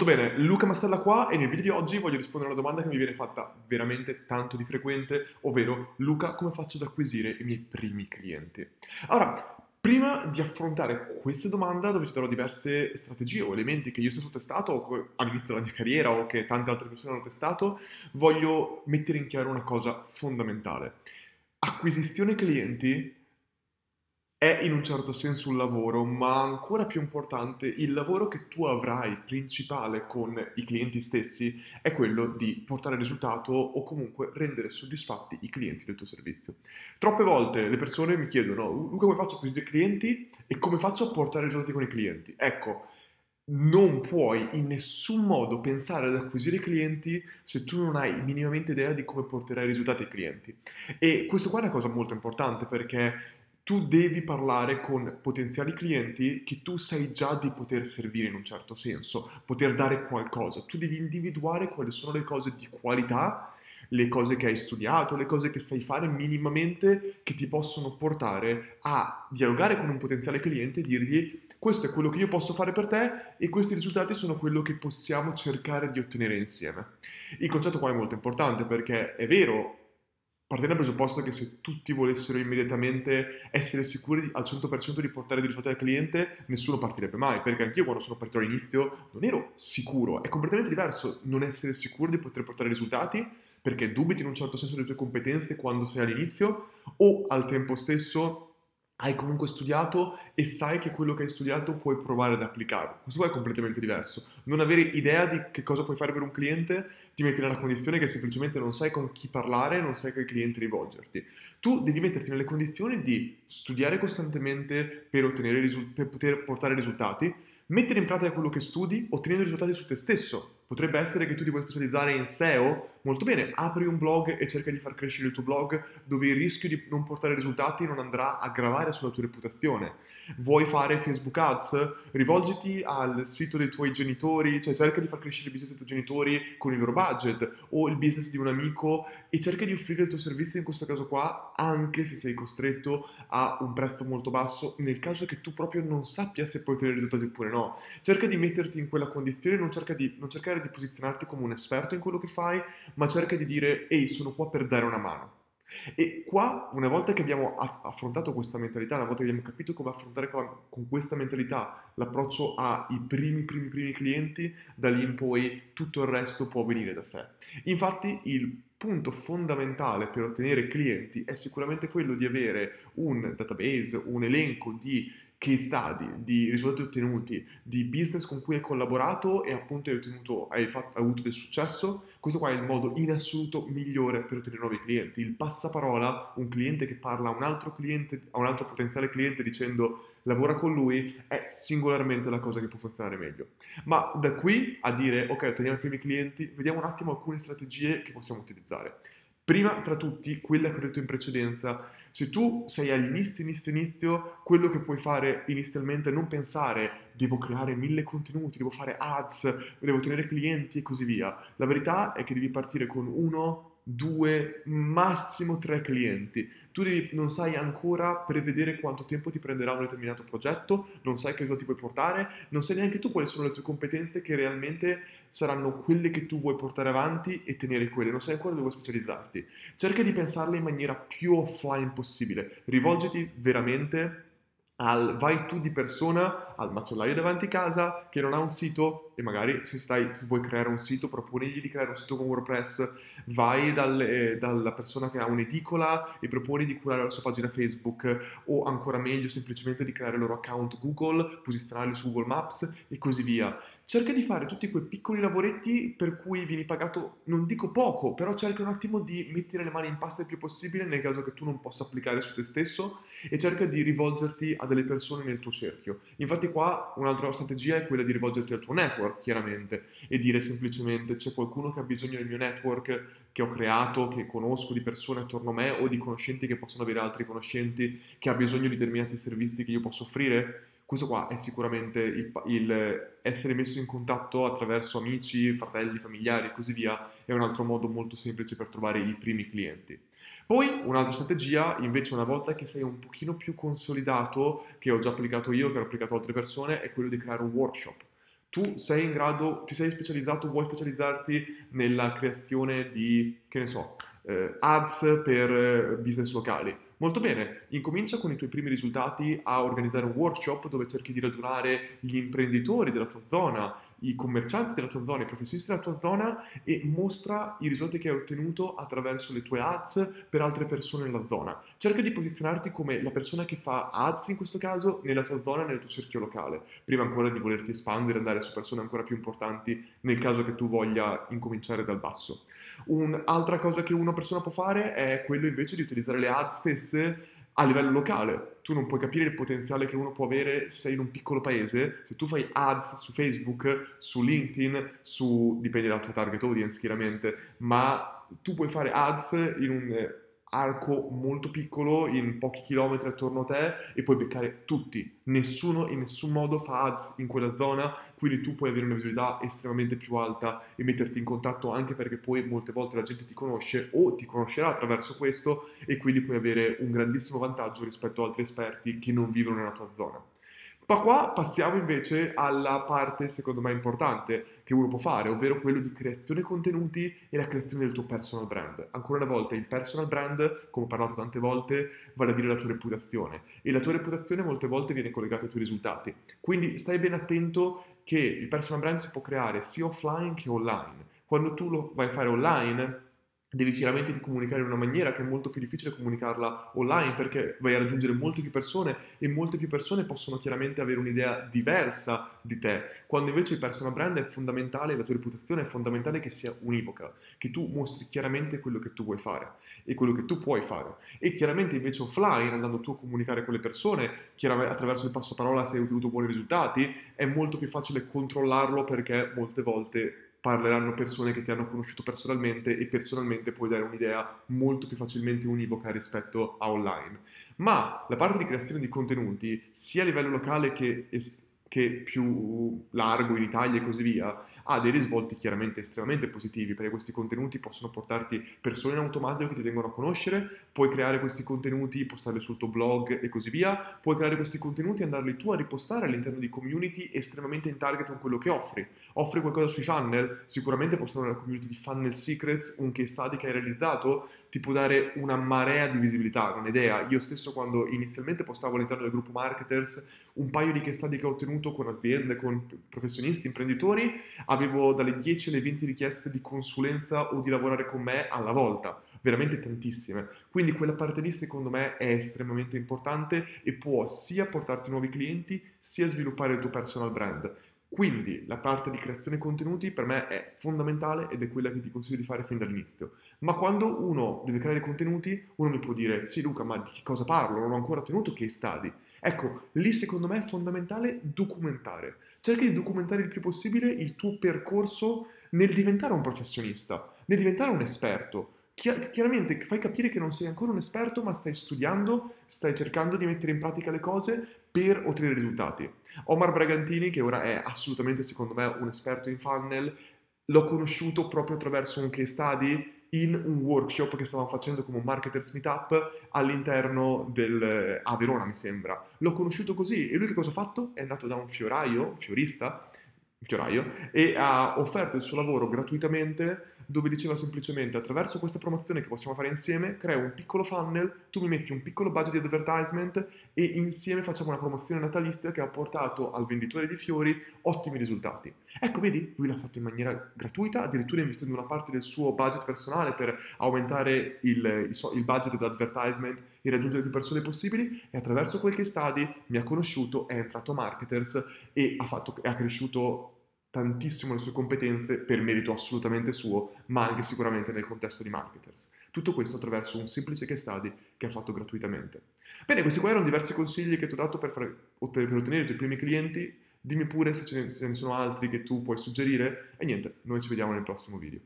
Tutto bene, Luca Mastella qua e nel video di oggi voglio rispondere a una domanda che mi viene fatta veramente tanto di frequente, ovvero Luca, come faccio ad acquisire i miei primi clienti? Allora, prima di affrontare questa domanda dove ci darò diverse strategie o elementi che io stesso ho testato all'inizio della mia carriera o che tante altre persone hanno testato, voglio mettere in chiaro una cosa fondamentale. Acquisizione clienti è in un certo senso un lavoro, ma ancora più importante, il lavoro che tu avrai principale con i clienti stessi è quello di portare risultato o comunque rendere soddisfatti i clienti del tuo servizio. Troppe volte le persone mi chiedono, Luca come faccio a acquisire clienti e come faccio a portare risultati con i clienti? Ecco, non puoi in nessun modo pensare ad acquisire clienti se tu non hai minimamente idea di come porterai risultati ai clienti. E questo qua è una cosa molto importante perché tu devi parlare con potenziali clienti che tu sai già di poter servire in un certo senso, poter dare qualcosa. Tu devi individuare quali sono le cose di qualità, le cose che hai studiato, le cose che sai fare minimamente che ti possono portare a dialogare con un potenziale cliente e dirgli questo è quello che io posso fare per te e questi risultati sono quello che possiamo cercare di ottenere insieme. Il concetto qua è molto importante perché è vero, partendo dal presupposto che se tutti volessero immediatamente essere sicuri al 100% di portare dei risultati al cliente, nessuno partirebbe mai, perché anch'io quando sono partito all'inizio non ero sicuro, è completamente diverso non essere sicuro di poter portare risultati, perché dubiti in un certo senso delle tue competenze quando sei all'inizio, o al tempo stesso hai comunque studiato e sai che quello che hai studiato puoi provare ad applicarlo. Questo qua è completamente diverso. Non avere idea di che cosa puoi fare per un cliente ti mette nella condizione che semplicemente non sai con chi parlare, non sai che cliente rivolgerti. Tu devi metterti nelle condizioni di studiare costantemente per, risul- per poter portare risultati, mettere in pratica quello che studi, ottenendo risultati su te stesso. Potrebbe essere che tu ti vuoi specializzare in SEO, molto bene, apri un blog e cerca di far crescere il tuo blog dove il rischio di non portare risultati non andrà a gravare sulla tua reputazione. Vuoi fare Facebook Ads? Rivolgiti al sito dei tuoi genitori, cioè cerca di far crescere il business dei tuoi genitori con il loro budget o il business di un amico e cerca di offrire il tuo servizio in questo caso qua anche se sei costretto a un prezzo molto basso nel caso che tu proprio non sappia se puoi ottenere risultati oppure no. Cerca di metterti in quella condizione, non, di, non cercare di posizionarti come un esperto in quello che fai, ma cerca di dire ehi sono qua per dare una mano. E qua, una volta che abbiamo affrontato questa mentalità, una volta che abbiamo capito come affrontare con questa mentalità l'approccio ai primi, primi, primi clienti, da lì in poi tutto il resto può venire da sé. Infatti il punto fondamentale per ottenere clienti è sicuramente quello di avere un database, un elenco di case study, di risultati ottenuti, di business con cui hai collaborato e appunto hai, ottenuto, hai, fatto, hai avuto del successo, questo qua è il modo in assoluto migliore per ottenere nuovi clienti. Il passaparola, un cliente che parla a un altro cliente, a un altro potenziale cliente dicendo lavora con lui, è singolarmente la cosa che può funzionare meglio. Ma da qui a dire ok, otteniamo i primi clienti, vediamo un attimo alcune strategie che possiamo utilizzare. Prima tra tutti, quella che ho detto in precedenza, se tu sei all'inizio, inizio, inizio, quello che puoi fare inizialmente è non pensare devo creare mille contenuti, devo fare ads, devo ottenere clienti e così via. La verità è che devi partire con uno, due, massimo tre clienti. Tu devi, non sai ancora prevedere quanto tempo ti prenderà un determinato progetto, non sai che cosa ti puoi portare, non sai neanche tu quali sono le tue competenze che realmente saranno quelle che tu vuoi portare avanti e tenere quelle, non sai ancora dove specializzarti. Cerca di pensarle in maniera più offline possibile, rivolgiti veramente al vai tu di persona al macellaio davanti casa che non ha un sito e magari se, stai, se vuoi creare un sito proponigli di creare un sito con WordPress vai dal, eh, dalla persona che ha un'edicola e proponi di curare la sua pagina Facebook o ancora meglio semplicemente di creare il loro account Google posizionarli su Google Maps e così via cerca di fare tutti quei piccoli lavoretti per cui vieni pagato, non dico poco, però cerca un attimo di mettere le mani in pasta il più possibile nel caso che tu non possa applicare su te stesso e cerca di rivolgerti a delle persone nel tuo cerchio. Infatti qua un'altra strategia è quella di rivolgerti al tuo network, chiaramente, e dire semplicemente c'è qualcuno che ha bisogno del mio network che ho creato, che conosco di persone attorno a me o di conoscenti che possono avere altri conoscenti che ha bisogno di determinati servizi che io posso offrire questo qua è sicuramente il, il, essere messo in contatto attraverso amici, fratelli, familiari e così via, è un altro modo molto semplice per trovare i primi clienti. Poi un'altra strategia, invece una volta che sei un pochino più consolidato, che ho già applicato io, che ho applicato altre persone, è quello di creare un workshop. tu sei in grado, ti sei specializzato, vuoi specializzarti nella creazione di, che ne so, eh, ads per eh, business locali. Molto bene, incomincia con i tuoi primi risultati a organizzare un workshop dove cerchi di radunare gli imprenditori della tua zona, i commercianti della tua zona, i professionisti della tua zona e mostra i risultati che hai ottenuto attraverso le tue ads per altre persone nella zona. Cerca di posizionarti come la persona che fa ads in questo caso nella tua zona, nel tuo cerchio locale, prima ancora di volerti espandere e andare su persone ancora più importanti nel caso che tu voglia incominciare dal basso. Un'altra cosa che una persona può fare è quello invece di utilizzare le ads stesse a livello locale. Tu non puoi capire il potenziale che uno può avere se sei in un piccolo paese. Se tu fai ads su Facebook, su LinkedIn, su dipende dalla tua target audience chiaramente, ma tu puoi fare ads in un arco molto piccolo in pochi chilometri attorno a te e puoi beccare tutti. Nessuno in nessun modo fa ads in quella zona, quindi tu puoi avere una visibilità estremamente più alta e metterti in contatto anche perché poi molte volte la gente ti conosce o ti conoscerà attraverso questo e quindi puoi avere un grandissimo vantaggio rispetto ad altri esperti che non vivono nella tua zona. Ma qua passiamo invece alla parte secondo me importante che uno può fare, ovvero quello di creazione contenuti e la creazione del tuo personal brand. Ancora una volta, il personal brand, come ho parlato tante volte, vale a dire la tua reputazione e la tua reputazione molte volte viene collegata ai tuoi risultati. Quindi stai ben attento che il personal brand si può creare sia offline che online. Quando tu lo vai a fare online, devi chiaramente comunicare in una maniera che è molto più difficile comunicarla online perché vai a raggiungere molte più persone e molte più persone possono chiaramente avere un'idea diversa di te, quando invece il personal brand è fondamentale, la tua reputazione è fondamentale che sia univoca, che tu mostri chiaramente quello che tu vuoi fare e quello che tu puoi fare. E chiaramente invece offline, andando tu a comunicare con le persone, attraverso il passo parola se hai ottenuto buoni risultati, è molto più facile controllarlo perché molte volte parleranno persone che ti hanno conosciuto personalmente e personalmente puoi dare un'idea molto più facilmente univoca rispetto a online. Ma la parte di creazione di contenuti, sia a livello locale che, che più largo in Italia e così via, ha dei risvolti chiaramente estremamente positivi perché questi contenuti possono portarti persone in automatico che ti vengono a conoscere, puoi creare questi contenuti, postarli sul tuo blog e così via, puoi creare questi contenuti e andarli tu a ripostare all'interno di community estremamente in target con quello che offri. Offri qualcosa sui funnel, sicuramente postare nella community di Funnel Secrets, un case study che hai realizzato, ti può dare una marea di visibilità, un'idea. Io stesso quando inizialmente postavo all'interno del gruppo marketers un paio di case study che ho ottenuto con aziende, con professionisti, imprenditori, avevo dalle 10 alle 20 richieste di consulenza o di lavorare con me alla volta, veramente tantissime. Quindi quella parte lì secondo me è estremamente importante e può sia portarti nuovi clienti sia sviluppare il tuo personal brand. Quindi la parte di creazione contenuti per me è fondamentale ed è quella che ti consiglio di fare fin dall'inizio. Ma quando uno deve creare contenuti, uno mi può dire, sì Luca, ma di che cosa parlo? Non ho ancora tenuto case study. Ecco, lì secondo me è fondamentale documentare. Cerca di documentare il più possibile il tuo percorso nel diventare un professionista, nel diventare un esperto. chiaramente fai capire che non sei ancora un esperto, ma stai studiando, stai cercando di mettere in pratica le cose per ottenere risultati. Omar Bragantini, che ora è assolutamente secondo me un esperto in funnel, l'ho conosciuto proprio attraverso un case study in un workshop che stavamo facendo come un marketers meetup all'interno del... a Verona mi sembra. L'ho conosciuto così e lui che cosa ha fatto? È andato da un fioraio, fiorista, fioraio, e ha offerto il suo lavoro gratuitamente dove diceva semplicemente attraverso questa promozione che possiamo fare insieme, creo un piccolo funnel, tu mi metti un piccolo budget di advertisement e insieme facciamo una promozione natalizia che ha portato al venditore di fiori ottimi risultati. Ecco, vedi, lui l'ha fatto in maniera gratuita, addirittura investendo una parte del suo budget personale per aumentare il, il budget dell'advertisement e raggiungere più persone possibili e attraverso quel case study mi ha conosciuto, è entrato Marketers e ha, fatto, ha cresciuto tantissimo le sue competenze per merito assolutamente suo, ma anche sicuramente nel contesto di marketers. Tutto questo attraverso un semplice case study che ha fatto gratuitamente. Bene, questi qua erano diversi consigli che ti ho dato per, fare, per ottenere i tuoi primi clienti. Dimmi pure se ce ne sono altri che tu puoi suggerire. E niente, noi ci vediamo nel prossimo video.